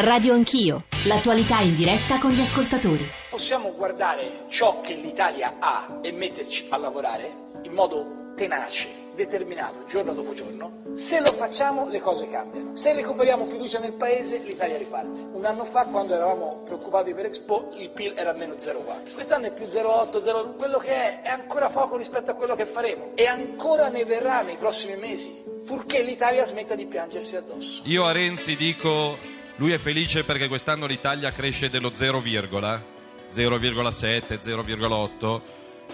Radio Anch'io, l'attualità in diretta con gli ascoltatori. Possiamo guardare ciò che l'Italia ha e metterci a lavorare in modo tenace, determinato, giorno dopo giorno. Se lo facciamo le cose cambiano. Se recuperiamo fiducia nel Paese l'Italia riparte. Un anno fa quando eravamo preoccupati per Expo il PIL era almeno 0,4. Quest'anno è più 0,8, 0... quello che è è ancora poco rispetto a quello che faremo e ancora ne verrà nei prossimi mesi purché l'Italia smetta di piangersi addosso. Io a Renzi dico, lui è felice perché quest'anno l'Italia cresce dello 0, 0,7, 0,8.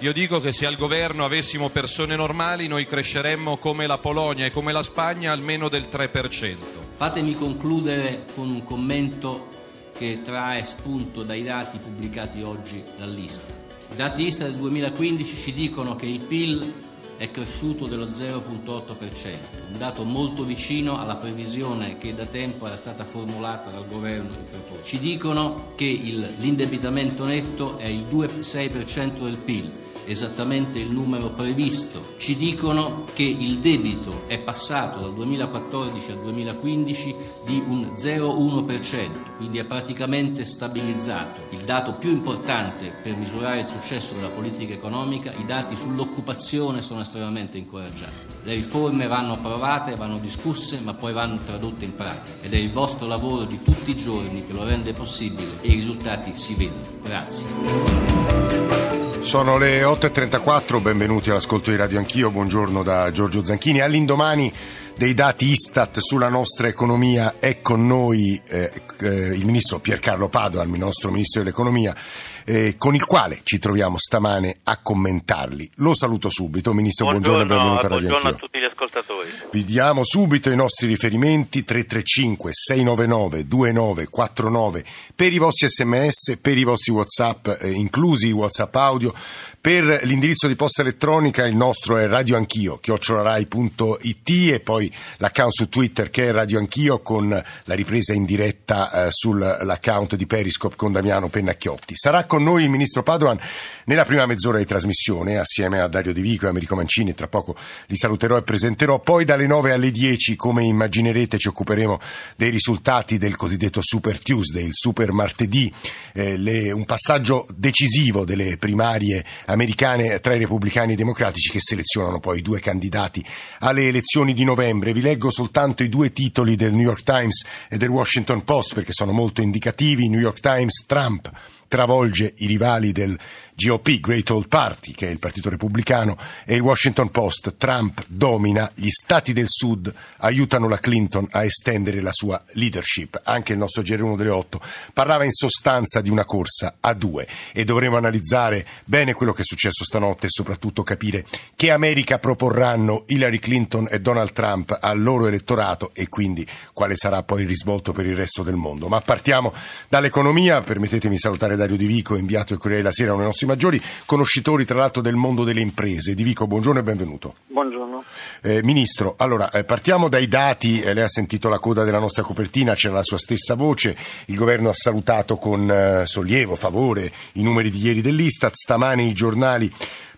Io dico che se al governo avessimo persone normali noi cresceremmo come la Polonia e come la Spagna almeno del 3%. Fatemi concludere con un commento che trae spunto dai dati pubblicati oggi dall'Istat. I dati Istat del 2015 ci dicono che il PIL è cresciuto dello 0,8%, un dato molto vicino alla previsione che da tempo era stata formulata dal governo in proposito. Ci dicono che l'indebitamento netto è il 2,6% del PIL, esattamente il numero previsto. Ci dicono che il debito è passato dal 2014 al 2015 di un 0,1%, quindi è praticamente stabilizzato. Il dato più importante per misurare il successo della politica economica, i dati sull'occupazione sono estremamente incoraggianti. Le riforme vanno approvate, vanno discusse, ma poi vanno tradotte in pratica ed è il vostro lavoro di tutti i giorni che lo rende possibile e i risultati si vedono. Grazie. Sono le 8.34, benvenuti all'ascolto di Radio Anch'io, buongiorno da Giorgio Zanchini. All'indomani dei dati Istat sulla nostra economia è con noi eh, eh, il ministro Piercarlo Padoan, il nostro ministro dell'economia, eh, con il quale ci troviamo stamane a commentarli. Lo saluto subito, ministro, buongiorno, buongiorno e benvenuto a Radio buongiorno Anch'io. a tutti ascoltatori. Vi diamo subito i nostri riferimenti 335 699 2949 per i vostri sms, per i vostri whatsapp, eh, inclusi i whatsapp audio. Per l'indirizzo di posta elettronica il nostro è radioanchio, chiocciolarai.it e poi l'account su Twitter che è Radio Anch'io con la ripresa in diretta eh, sull'account di Periscope con Damiano Pennacchiotti. Sarà con noi il ministro Padoan nella prima mezz'ora di trasmissione assieme a Dario De Vico e Americo Mancini, tra poco li saluterò e presenterò. Poi dalle 9 alle 10, come immaginerete, ci occuperemo dei risultati del cosiddetto Super Tuesday, il Super Martedì, eh, le, un passaggio decisivo delle primarie americane tra i repubblicani e i democratici che selezionano poi i due candidati alle elezioni di novembre. Vi leggo soltanto i due titoli del New York Times e del Washington Post perché sono molto indicativi. New York Times, Trump travolge i rivali del GOP, Great Old Party, che è il partito repubblicano, e il Washington Post, Trump domina, gli stati del sud aiutano la Clinton a estendere la sua leadership. Anche il nostro GR1 delle 8 parlava in sostanza di una corsa a due e dovremo analizzare bene quello che è successo stanotte e soprattutto capire che America proporranno Hillary Clinton e Donald Trump al loro elettorato e quindi quale sarà poi il risvolto per il resto del mondo. Ma partiamo dall'economia, permettetemi di salutare Dario Di Vico, inviato il Corriere della Sera, uno dei nostri maggiori conoscitori tra l'altro del mondo delle imprese. Di Vico, buongiorno e benvenuto. Buongiorno. Eh, Ministro, allora eh, partiamo dai dati, eh, lei ha sentito la coda della nostra copertina, c'era la sua stessa voce, il governo ha salutato con eh, sollievo, favore i numeri di ieri dell'Istat, stamane i giornali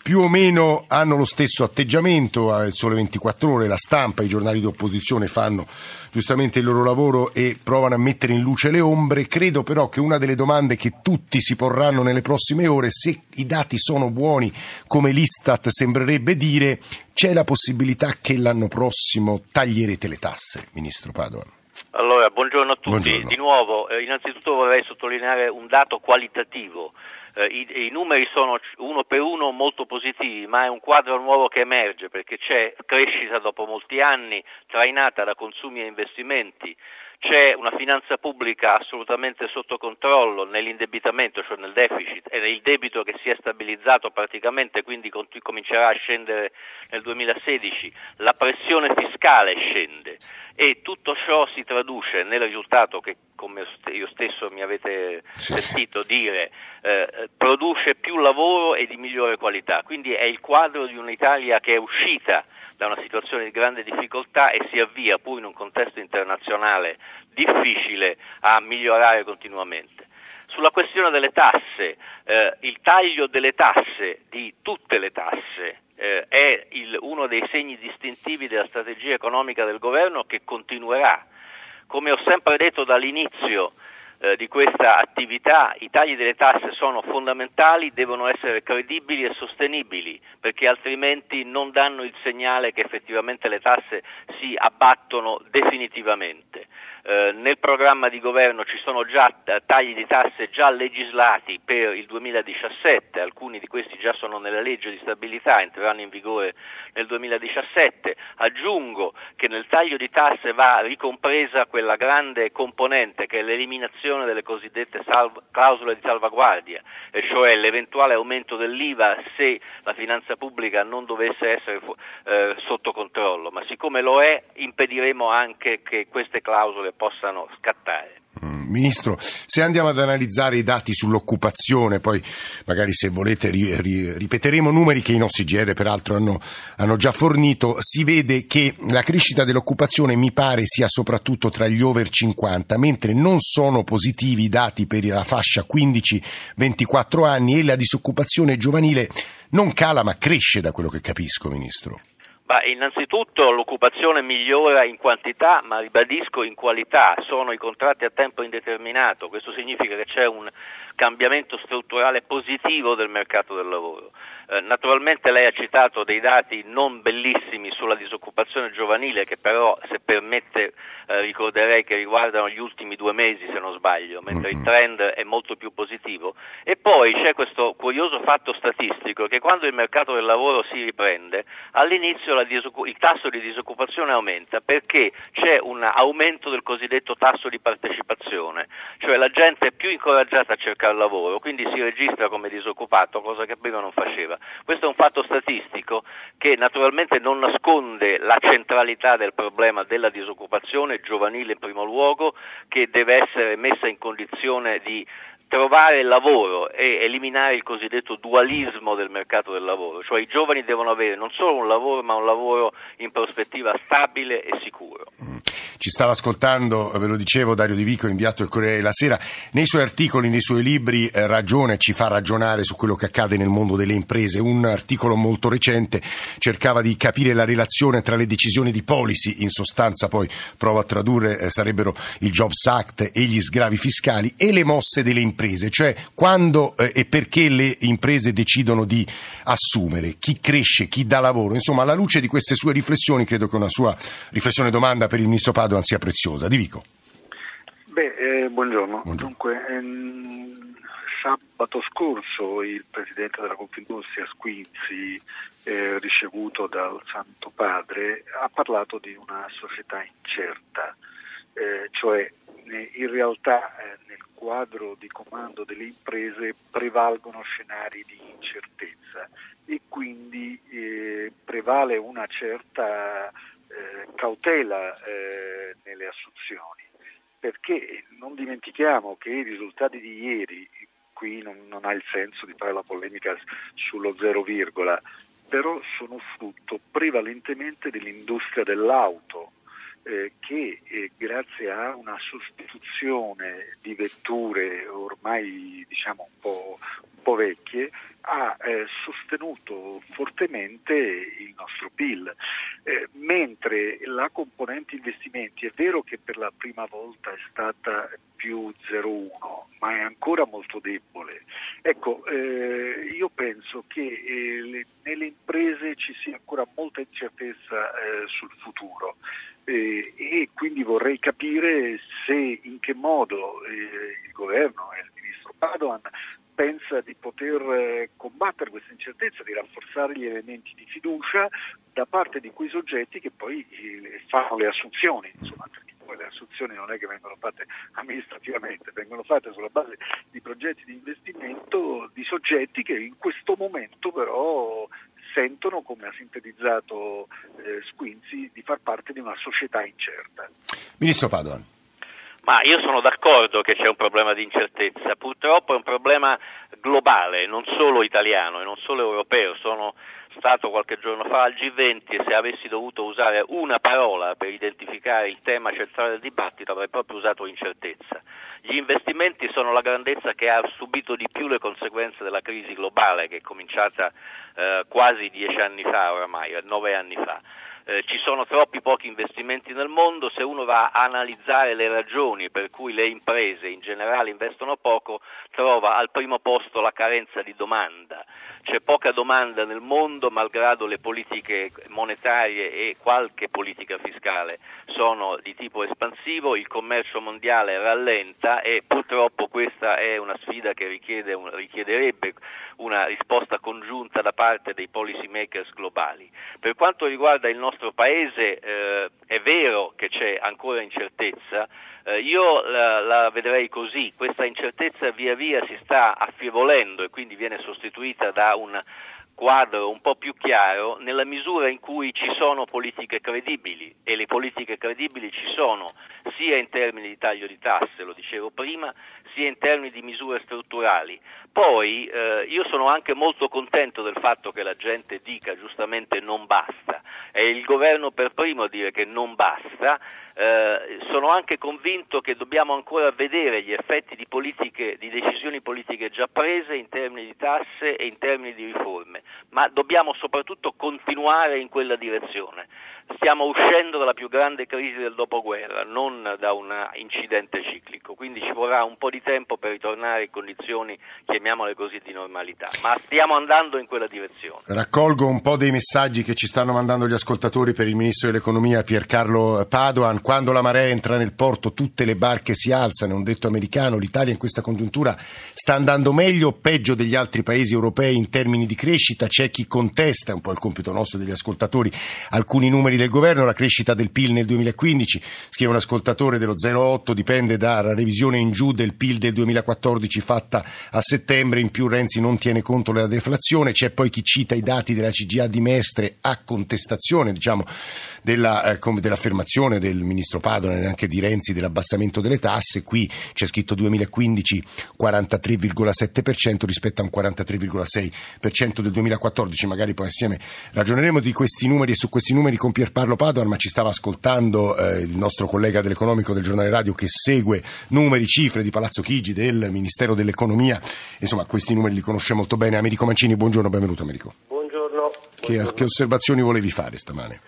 più o meno hanno lo stesso atteggiamento, al Sole 24 Ore, la stampa, i giornali di opposizione fanno giustamente il loro lavoro e provano a mettere in luce le ombre. Credo però che una delle domande che tutti si porranno nelle prossime ore, se i dati sono buoni come l'Istat sembrerebbe dire, c'è la possibilità che l'anno prossimo taglierete le tasse, Ministro Padoan. Allora, buongiorno a tutti. Buongiorno. Di nuovo, eh, innanzitutto vorrei sottolineare un dato qualitativo. Eh, i, I numeri sono uno per uno molto positivi, ma è un quadro nuovo che emerge perché c'è crescita dopo molti anni, trainata da consumi e investimenti. C'è una finanza pubblica assolutamente sotto controllo nell'indebitamento, cioè nel deficit, e il debito che si è stabilizzato praticamente, quindi comincerà a scendere nel 2016. La pressione fiscale scende e tutto ciò si traduce nel risultato che, come io stesso mi avete sentito dire, eh, produce più lavoro e di migliore qualità. Quindi è il quadro di un'Italia che è uscita da una situazione di grande difficoltà e si avvia, pur in un contesto internazionale difficile, a migliorare continuamente. Sulla questione delle tasse, eh, il taglio delle tasse, di tutte le tasse, eh, è il- uno dei segni distintivi della strategia economica del governo che continuerà. Come ho sempre detto dall'inizio, eh, di questa attività, i tagli delle tasse sono fondamentali, devono essere credibili e sostenibili, perché altrimenti non danno il segnale che effettivamente le tasse si abbattono definitivamente. Eh, nel programma di governo ci sono già tagli di tasse già legislati per il 2017, alcuni di questi già sono nella legge di stabilità, entreranno in vigore nel 2017. Aggiungo che nel taglio di tasse va ricompresa quella grande componente che è l'eliminazione delle cosiddette salv- clausole di salvaguardia, e cioè l'eventuale aumento dell'IVA se la finanza pubblica non dovesse essere eh, sotto controllo, ma siccome lo è impediremo anche che queste clausole possano scattare. Mm, Ministro, se andiamo ad analizzare i dati sull'occupazione, poi magari se volete ri, ri, ripeteremo numeri che i nostri GR peraltro hanno, hanno, già fornito, si vede che la crescita dell'occupazione mi pare sia soprattutto tra gli over 50, mentre non sono positivi i dati per la fascia 15-24 anni e la disoccupazione giovanile non cala ma cresce da quello che capisco, Ministro. Beh, innanzitutto l'occupazione migliora in quantità, ma ribadisco in qualità, sono i contratti a tempo indeterminato, questo significa che c'è un cambiamento strutturale positivo del mercato del lavoro. Eh, naturalmente lei ha citato dei dati non bellissimi sulla disoccupazione giovanile che però se permette eh, ricorderei che riguardano gli ultimi due mesi se non sbaglio, mentre il trend è molto più positivo. E poi c'è questo curioso fatto statistico che quando il mercato del lavoro si riprende all'inizio disoccup- il tasso di disoccupazione aumenta perché c'è un aumento del cosiddetto tasso di partecipazione, cioè la gente è più incoraggiata a cercare lavoro, quindi si registra come disoccupato, cosa che prima non faceva. Questo è un fatto statistico che naturalmente non nasconde la centralità del problema della disoccupazione giovanile in primo luogo, che deve essere messa in condizione di trovare lavoro e eliminare il cosiddetto dualismo del mercato del lavoro, cioè i giovani devono avere non solo un lavoro ma un lavoro in prospettiva stabile e sicuro. Ci stava ascoltando, ve lo dicevo, Dario Di Vico, inviato il Corriere della Sera. Nei suoi articoli, nei suoi libri, eh, ragione ci fa ragionare su quello che accade nel mondo delle imprese. Un articolo molto recente cercava di capire la relazione tra le decisioni di policy, in sostanza poi provo a tradurre, eh, sarebbero il Jobs Act e gli sgravi fiscali, e le mosse delle imprese cioè quando eh, e perché le imprese decidono di assumere, chi cresce, chi dà lavoro. Insomma, alla luce di queste sue riflessioni, credo che una sua riflessione domanda per il ministro Padoan sia preziosa. Di Vico. Beh, eh, buongiorno. buongiorno. Dunque, ehm, sabato scorso il presidente della Confindustria Squinzi, eh, ricevuto dal Santo Padre, ha parlato di una società incerta, eh, cioè in realtà eh, nel quadro di comando delle imprese prevalgono scenari di incertezza e quindi eh, prevale una certa eh, cautela eh, nelle assunzioni, perché non dimentichiamo che i risultati di ieri, qui non, non ha il senso di fare la polemica sullo zero virgola, però sono frutto prevalentemente dell'industria dell'auto, eh, che eh, grazie a una sostituzione di vetture ormai diciamo un po', un po vecchie ha eh, sostenuto fortemente il nostro PIL, eh, mentre la componente investimenti è vero che per la prima volta è stata più 0,1, ma è ancora molto debole. Ecco, eh, io penso che eh, le, nelle imprese ci sia ancora molta incertezza eh, sul futuro eh, e quindi vorrei capire se in che modo il governo e il ministro Padoan pensa di poter eh, combattere questa incertezza, di rafforzare gli elementi di fiducia da parte di quei soggetti che poi eh, fanno le assunzioni, insomma, perché poi le assunzioni non è che vengono fatte amministrativamente, vengono fatte sulla base di progetti di investimento di soggetti che in questo momento però sentono, come ha sintetizzato eh, Squinzi, di far parte di una società incerta. Ministro Padoan. Ma io sono d'accordo che c'è un problema di incertezza, purtroppo è un problema globale, non solo italiano e non solo europeo. Sono stato qualche giorno fa al G20 e se avessi dovuto usare una parola per identificare il tema centrale del dibattito avrei proprio usato incertezza. Gli investimenti sono la grandezza che ha subito di più le conseguenze della crisi globale che è cominciata eh, quasi dieci anni fa oramai, nove anni fa. Eh, ci sono troppi pochi investimenti nel mondo, se uno va a analizzare le ragioni per cui le imprese in generale investono poco, trova al primo posto la carenza di domanda. C'è poca domanda nel mondo malgrado le politiche monetarie e qualche politica fiscale sono di tipo espansivo, il commercio mondiale rallenta e purtroppo questa è una sfida che richiede, richiederebbe una risposta congiunta da parte dei policy makers globali. Per quanto riguarda il nostro Paese eh, è vero che c'è ancora incertezza, eh, io la, la, vedrei così, questa incertezza via via si sta affievolendo e quindi viene sostituita da un quadro un po' più chiaro nella misura in cui ci sono politiche credibili e le politiche credibili ci sono sia in termini di taglio di tasse, lo dicevo prima, sia in termini di misure strutturali. Poi eh, io sono anche molto contento del fatto che la gente dica giustamente non basta, è il governo per primo a dire che non basta, eh, sono anche convinto che dobbiamo ancora vedere gli effetti di, politiche, di decisioni politiche già prese in termini di tasse e in termini di riforme, ma dobbiamo soprattutto continuare in quella direzione. Stiamo uscendo dalla più grande crisi del dopoguerra, non da un incidente ciclico, quindi ci vorrà un po' di tempo per ritornare in condizioni, chiamiamole così, di normalità, ma stiamo andando in quella direzione. Raccolgo un po' dei messaggi che ci stanno mandando gli ascoltatori per il Ministro dell'Economia Piercarlo Padoan. Quando la marea entra nel porto tutte le barche si alzano, è un detto americano, l'Italia in questa congiuntura sta andando meglio o peggio degli altri paesi europei in termini di crescita, c'è chi contesta, è un po' il compito nostro degli ascoltatori, alcuni numeri del governo, la crescita del PIL nel 2015, scrive un ascoltatore dello 0,8, dipende dalla revisione in giù del PIL del 2014 fatta a settembre, in più Renzi non tiene conto della deflazione, c'è poi chi cita i dati della CGA di Mestre a contestazione diciamo, della, eh, dell'affermazione del ministro Padova e anche di Renzi dell'abbassamento delle tasse, qui c'è scritto 2015 43,7% rispetto a un 43,6% del 2014, magari poi assieme ragioneremo di questi numeri e su questi numeri con Pier Pierpaolo Padoan, ma ci stava ascoltando eh, il nostro collega dell'economico del giornale radio che segue numeri, cifre di Palazzo Chigi, del Ministero dell'Economia. Insomma, questi numeri li conosce molto bene. Americo Mancini, buongiorno, benvenuto Americo. Buongiorno. Che, buongiorno. che osservazioni volevi fare stamane?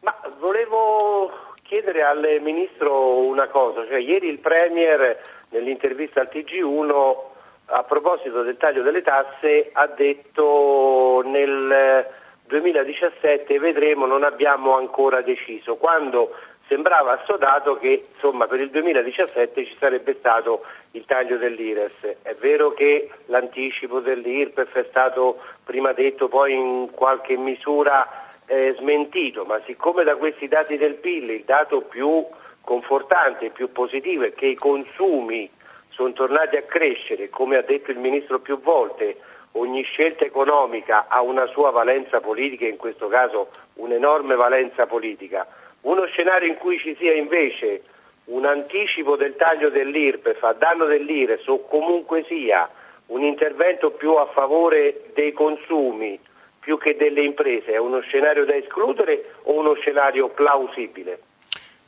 Ma volevo chiedere al Ministro una cosa, cioè ieri il Premier nell'intervista al TG1 a proposito del taglio delle tasse ha detto nel 2017 vedremo, non abbiamo ancora deciso, quando sembrava assodato che insomma, per il 2017 ci sarebbe stato il taglio dell'IRES. È vero che l'anticipo dell'IRPEF è stato prima detto, poi in qualche misura eh, smentito, ma siccome da questi dati del PIL il dato più confortante, più positivo è che i consumi sono tornati a crescere, come ha detto il Ministro più volte, ogni scelta economica ha una sua valenza politica, in questo caso un'enorme valenza politica. Uno scenario in cui ci sia invece un anticipo del taglio dell'IRPEF a danno dell'IRES o comunque sia un intervento più a favore dei consumi più che delle imprese, è uno scenario da escludere o uno scenario plausibile?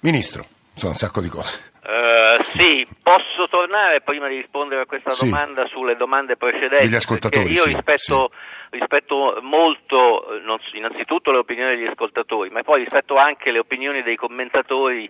Ministro, sono un sacco di cose. Uh, sì, posso tornare prima di rispondere a questa sì. domanda sulle domande precedenti? Degli ascoltatori. Io sì, rispetto, sì. rispetto molto, non, innanzitutto le opinioni degli ascoltatori, ma poi rispetto anche le opinioni dei commentatori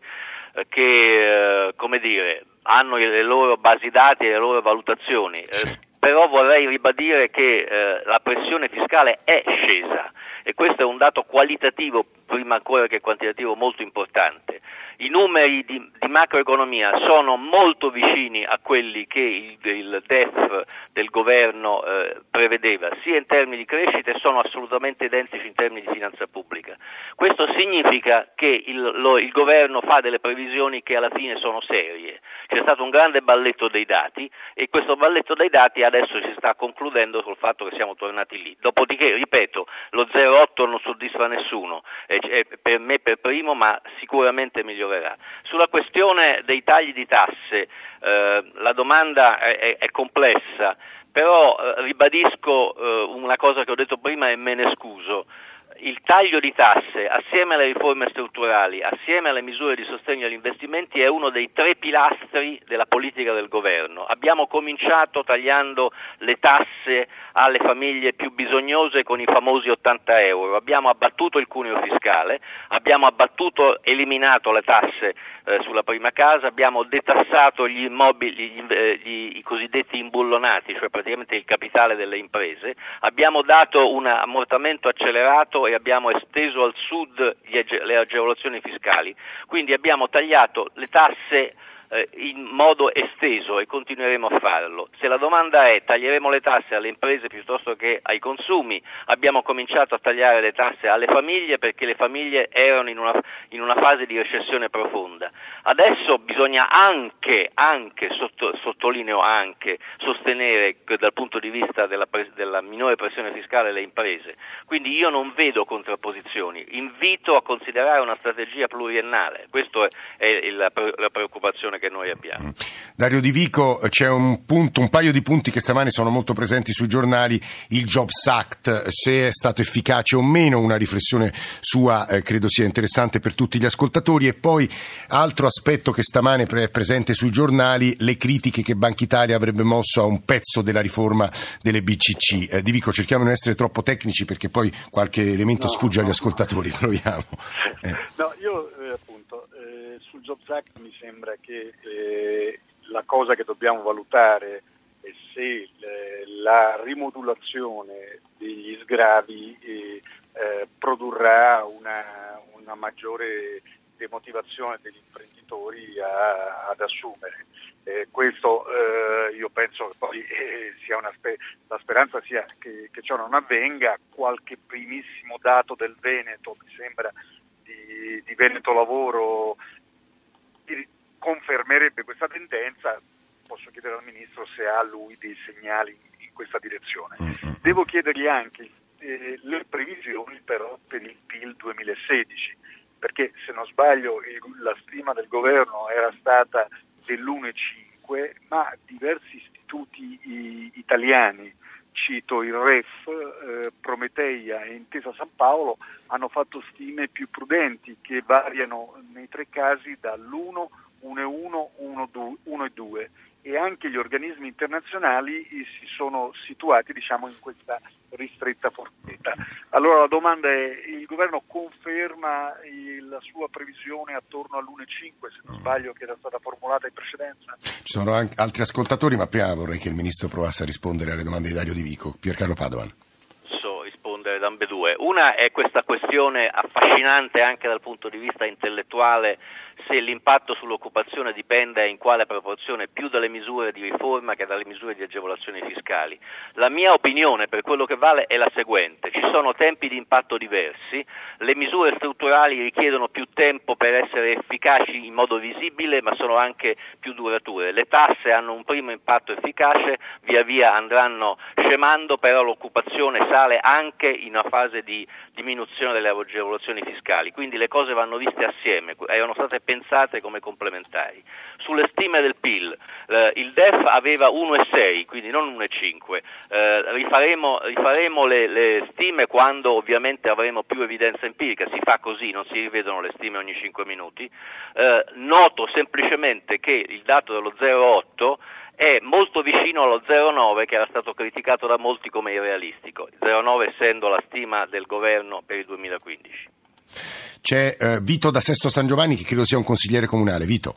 eh, che, eh, come dire, hanno le loro basi dati e le loro valutazioni. Eh, però vorrei ribadire che eh, la pressione fiscale è scesa e questo è un dato qualitativo prima ancora che quantitativo molto importante i numeri di, di, macroeconomia sono molto vicini a quelli che il, il DEF del governo eh, prevedeva, sia in termini di crescita e sono assolutamente identici in termini di finanza pubblica. Questo significa che il, lo, il governo fa delle previsioni che alla fine sono serie. C'è stato un grande balletto dei dati e questo balletto dei dati adesso si sta concludendo col fatto che siamo tornati lì. Dopodiché, ripeto, lo 0,8 non soddisfa nessuno, è, è per me per primo, ma sicuramente migliore migliorerà. Sulla questione dei tagli di tasse eh, la domanda è, è, è complessa, però eh, ribadisco eh, una cosa che ho detto prima e me ne scuso. Il taglio di tasse assieme alle riforme strutturali, assieme alle misure di sostegno agli investimenti è uno dei tre pilastri della politica del governo. Abbiamo cominciato tagliando le tasse alle famiglie più bisognose con i famosi 80 euro, abbiamo abbattuto il cuneo fiscale, abbiamo abbattuto, eliminato le tasse eh, sulla prima casa, abbiamo detassato gli immobili, gli, eh, gli, i cosiddetti imbullonati, cioè praticamente il capitale delle imprese, abbiamo dato un ammortamento accelerato e abbiamo esteso al sud le agevolazioni fiscali, quindi abbiamo tagliato le tasse eh, in modo esteso e continueremo a farlo. Se la domanda è taglieremo le tasse alle imprese piuttosto che ai consumi, abbiamo cominciato a tagliare le tasse alle famiglie perché le famiglie erano in una, in una fase di recessione profonda. Adesso bisogna anche, anche sotto, sottolineo anche, sostenere dal punto di vista della, della minore pressione fiscale le imprese. Quindi io non vedo contrapposizioni, invito a considerare una strategia pluriennale, questa è, è la, la preoccupazione che noi abbiamo. Mm. Dario Di Vico, c'è un, punto, un paio di punti che stamani sono molto presenti sui giornali, il Jobs Act, se è stato efficace o meno, una riflessione sua eh, credo sia interessante per tutti gli ascoltatori e poi altro aspetto che stamane è presente sui giornali, le critiche che Banca Italia avrebbe mosso a un pezzo della riforma delle BCC. Eh, di Vico, cerchiamo di non essere troppo tecnici perché poi qualche elemento no, sfugge agli ascoltatori, proviamo. Eh. No, io sul Jobs Act mi sembra che eh, la cosa che dobbiamo valutare è se la rimodulazione degli sgravi produrrà una, una maggiore demotivazione degli imprenditori a, ad assumere. Eh, questo eh, io penso che poi eh, sia una spe- la speranza sia che, che, ciò non avvenga. Qualche primissimo dato del Veneto, mi sembra di, di Veneto Lavoro, confermerebbe questa tendenza. Posso chiedere al Ministro se ha lui dei segnali in, questa direzione. Mm-hmm. Devo chiedergli anche eh, le previsioni però per il PIL 2016 perché se non sbaglio la stima del governo era stata dell'1,5, ma diversi istituti italiani, cito il REF, eh, Prometeia e Intesa San Paolo, hanno fatto stime più prudenti che variano nei tre casi dall'1, 1,1, 1,2 e anche gli organismi internazionali si sono situati diciamo, in questa ristretta forchetta. Allora la domanda è, il governo conferma la sua previsione attorno all'1,5 se non sbaglio che era stata formulata in precedenza? Ci sono anche altri ascoltatori ma prima vorrei che il Ministro provasse a rispondere alle domande di Dario Di Vico. Piercarlo Padovan rispondere da ambedue. Una è questa questione affascinante anche dal punto di vista intellettuale se l'impatto sull'occupazione dipende in quale proporzione più dalle misure di riforma che dalle misure di agevolazioni fiscali. La mia opinione per quello che vale è la seguente, ci sono tempi di impatto diversi, le misure strutturali richiedono più tempo per essere efficaci in modo visibile ma sono anche più durature, le tasse hanno un primo impatto efficace, via via andranno scemando, però l'occupazione sale anche in una fase di diminuzione delle agevolazioni fiscali, quindi le cose vanno viste assieme, erano state pensate come complementari. Sulle stime del PIL, eh, il DEF aveva 1,6, quindi non 1,5, eh, rifaremo, rifaremo le, le, stime quando ovviamente avremo più evidenza empirica, si fa così, non si rivedono le stime ogni 5 minuti. Eh, noto semplicemente che il dato dello 0,8 è molto vicino allo 0,9 che era stato criticato da molti come irrealistico, il 0,9 essendo la stima del governo per il 2015. C'è eh, Vito da Sesto San Giovanni che credo sia un consigliere comunale. Vito.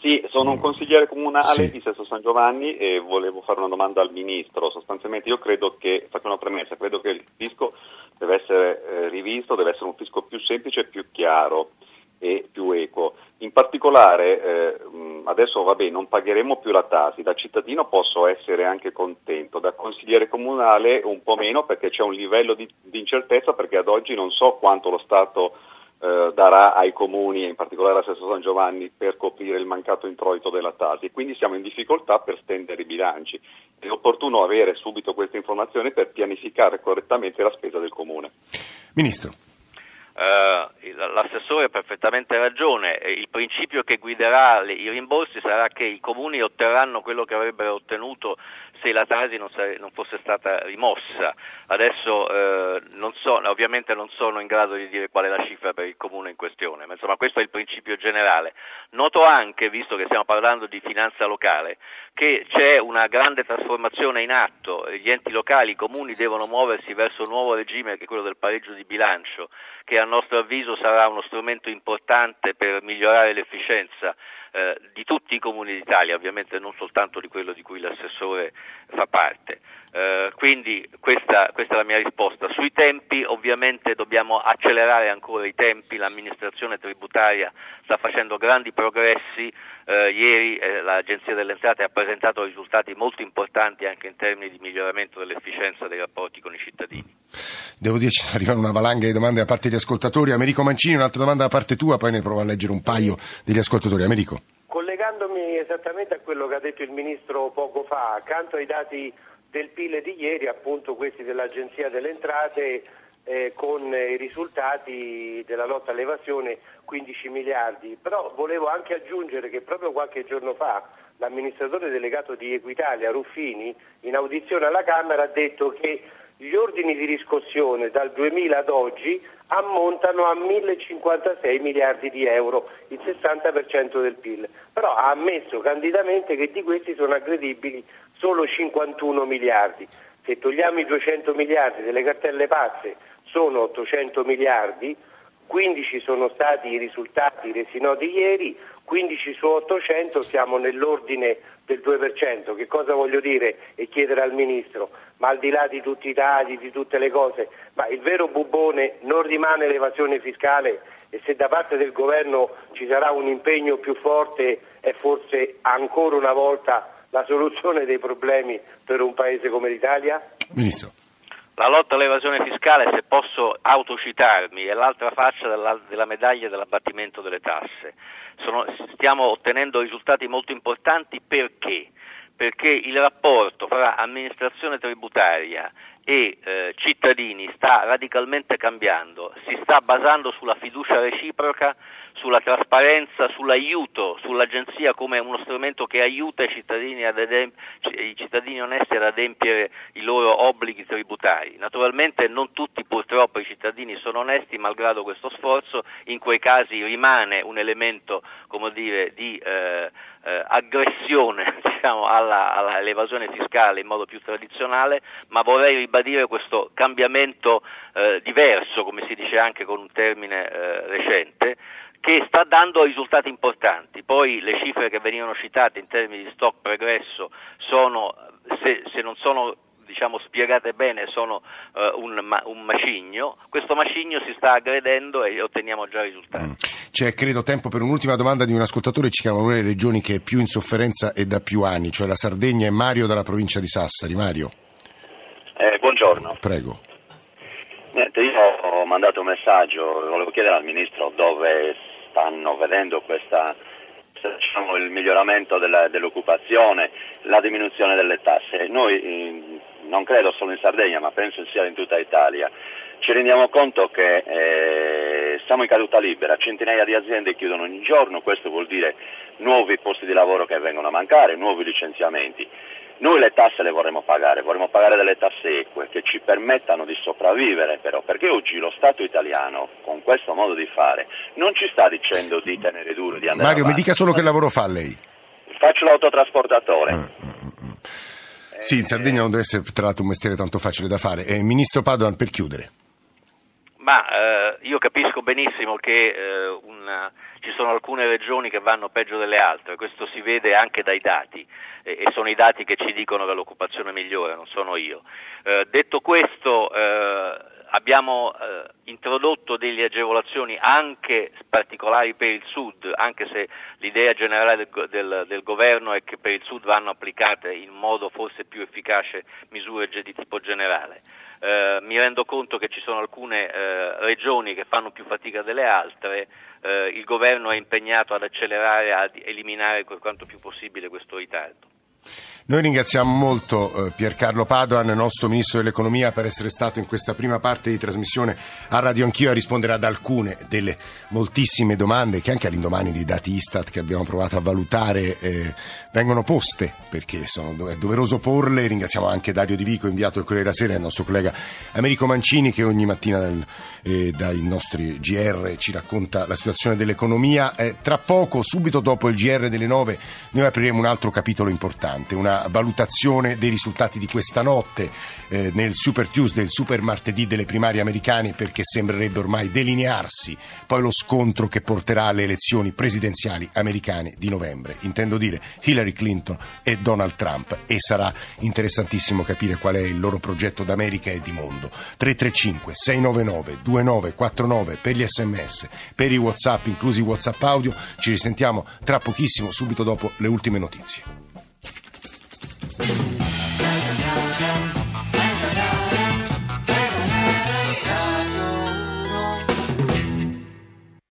Sì, sono un consigliere comunale sì. di Sesto San Giovanni e volevo fare una domanda al Ministro. Sostanzialmente io credo che, faccio una premessa, credo che il fisco deve essere eh, rivisto, deve essere un fisco più semplice e più chiaro e più equo. In particolare, eh, adesso vabbè, non pagheremo più la Tasi, da cittadino posso essere anche contento, da consigliere comunale un po' meno perché c'è un livello di, di incertezza perché ad oggi non so quanto lo Stato eh, darà ai comuni, in particolare a Sesto San Giovanni, per coprire il mancato introito della Tasi. Quindi siamo in difficoltà per stendere i bilanci. È opportuno avere subito queste informazioni per pianificare correttamente la spesa del comune. Ministro. Uh, l'assessore ha perfettamente ragione, il principio che guiderà le, i rimborsi sarà che i comuni otterranno quello che avrebbero ottenuto se la Tasi non, non fosse stata rimossa. Adesso eh, non so, ovviamente non sono in grado di dire qual è la cifra per il comune in questione, ma insomma questo è il principio generale. Noto anche, visto che stiamo parlando di finanza locale, che c'è una grande trasformazione in atto, gli enti locali, i comuni devono muoversi verso un nuovo regime che è quello del pareggio di bilancio, che a nostro avviso sarà uno strumento importante per migliorare l'efficienza eh, di tutti i comuni d'Italia, ovviamente non soltanto di quello di cui l'assessore fa parte. Eh, quindi questa, questa, è la mia risposta. Sui tempi ovviamente dobbiamo accelerare ancora i tempi, l'amministrazione tributaria sta facendo grandi progressi, eh, ieri eh, l'Agenzia delle Entrate ha presentato risultati molto importanti anche in termini di miglioramento dell'efficienza dei rapporti con i cittadini. Devo dire ci arrivano una valanga di domande da parte degli ascoltatori. Americo Mancini, un'altra domanda da parte tua, poi ne provo a leggere un paio degli ascoltatori. Americo. Collegandomi esattamente a quello che ha detto il Ministro poco fa, accanto ai dati del PIL di ieri, appunto questi dell'Agenzia delle Entrate, eh, con i risultati della lotta all'evasione 15 miliardi. Però volevo anche aggiungere che proprio qualche giorno fa l'amministratore delegato di Equitalia, Ruffini, in audizione alla Camera ha detto che gli ordini di riscossione dal 2000 ad oggi ammontano a 1056 miliardi di euro, il 60% del PIL. Però ha ammesso candidamente che di questi sono aggredibili solo 51 miliardi. Se togliamo i 200 miliardi delle cartelle pazze sono 800 miliardi, 15 sono stati i risultati resi noti ieri, 15 su 800 siamo nell'ordine del 2%. Che cosa voglio dire e chiedere al Ministro? Ma al di là di tutti i dati, di tutte le cose, ma il vero bubone non rimane l'evasione fiscale e se da parte del Governo ci sarà un impegno più forte è forse ancora una volta la soluzione dei problemi per un Paese come l'Italia? Ministro. La lotta all'evasione fiscale, se posso autocitarmi, è l'altra faccia della, della medaglia dell'abbattimento delle tasse. Sono, stiamo ottenendo risultati molto importanti perché? Perché il rapporto fra amministrazione tributaria e eh, cittadini sta radicalmente cambiando, si sta basando sulla fiducia reciproca, sulla trasparenza, sull'aiuto, sull'agenzia come uno strumento che aiuta i cittadini, ademp- i cittadini onesti ad adempiere i loro obblighi tributari. Naturalmente non tutti purtroppo i cittadini sono onesti, malgrado questo sforzo, in quei casi rimane un elemento dire, di eh, eh, aggressione diciamo, alla, all'evasione fiscale in modo più tradizionale, ma vorrei ribadire questo cambiamento eh, diverso, come si dice anche con un termine eh, recente, che sta dando risultati importanti. Poi le cifre che venivano citate in termini di stock pregresso sono, se, se non sono diciamo, spiegate bene sono uh, un, un, macigno, questo macigno si sta aggredendo e otteniamo già risultati. Mm. C'è credo tempo per un'ultima domanda di un ascoltatore, ci chiama una delle regioni che è più in sofferenza e da più anni, cioè la Sardegna e Mario dalla provincia di Sassari. Mario. Eh, buongiorno. Prego. Niente, io ho mandato un messaggio, volevo chiedere al Ministro dove stanno vedendo questa diciamo, il miglioramento della, dell'occupazione, la diminuzione delle tasse. Noi eh, non credo solo in Sardegna, ma penso sia in tutta Italia, ci rendiamo conto che eh, siamo in caduta libera, centinaia di aziende chiudono ogni giorno, questo vuol dire nuovi posti di lavoro che vengono a mancare, nuovi licenziamenti. Noi le tasse le vorremmo pagare, vorremmo pagare delle tasse eque che ci permettano di sopravvivere però, perché oggi lo Stato italiano con questo modo di fare non ci sta dicendo di tenere duro, di andare Mario, avanti. mi dica solo che lavoro fa lei. Faccio l'autotrasportatore. Mm, mm. Sì, in Sardegna non deve essere tra l'altro un mestiere tanto facile da fare. Eh, Ministro Padoan, per chiudere. Ma eh, io capisco benissimo che eh, una, ci sono alcune regioni che vanno peggio delle altre, questo si vede anche dai dati e, e sono i dati che ci dicono che l'occupazione migliore, non sono io. Eh, detto questo, eh, abbiamo eh, introdotto delle agevolazioni anche particolari per il Sud, anche se l'idea generale del, del, del, governo è che per il Sud vanno applicate in modo forse più efficace misure di tipo generale. Eh, mi rendo conto che ci sono alcune eh, regioni che fanno più fatica delle altre, eh, il governo è impegnato ad accelerare, ad eliminare per quanto più possibile questo ritardo. Noi ringraziamo molto eh, Piercarlo Padoan, nostro Ministro dell'Economia, per essere stato in questa prima parte di trasmissione a Radio Anch'io a rispondere ad alcune delle moltissime domande che anche all'indomani dei dati Istat che abbiamo provato a valutare eh, vengono poste, perché sono, è doveroso porle. Ringraziamo anche Dario Di Vico, inviato del Corriere della Sera, e il nostro collega Americo Mancini che ogni mattina dal, eh, dai nostri GR ci racconta la situazione dell'economia. Eh, tra poco, subito dopo il GR delle 9, noi apriremo un altro capitolo importante, una valutazione dei risultati di questa notte eh, nel Super Tuesday, il Super Martedì delle primarie americane, perché sembrerebbe ormai delinearsi poi lo scontro che porterà alle elezioni presidenziali americane di novembre. Intendo dire Hillary Clinton e Donald Trump e sarà interessantissimo capire qual è il loro progetto d'America e di mondo. 335 699 2949 per gli sms, per i whatsapp, inclusi whatsapp audio. Ci risentiamo tra pochissimo, subito dopo le ultime notizie. Thank you.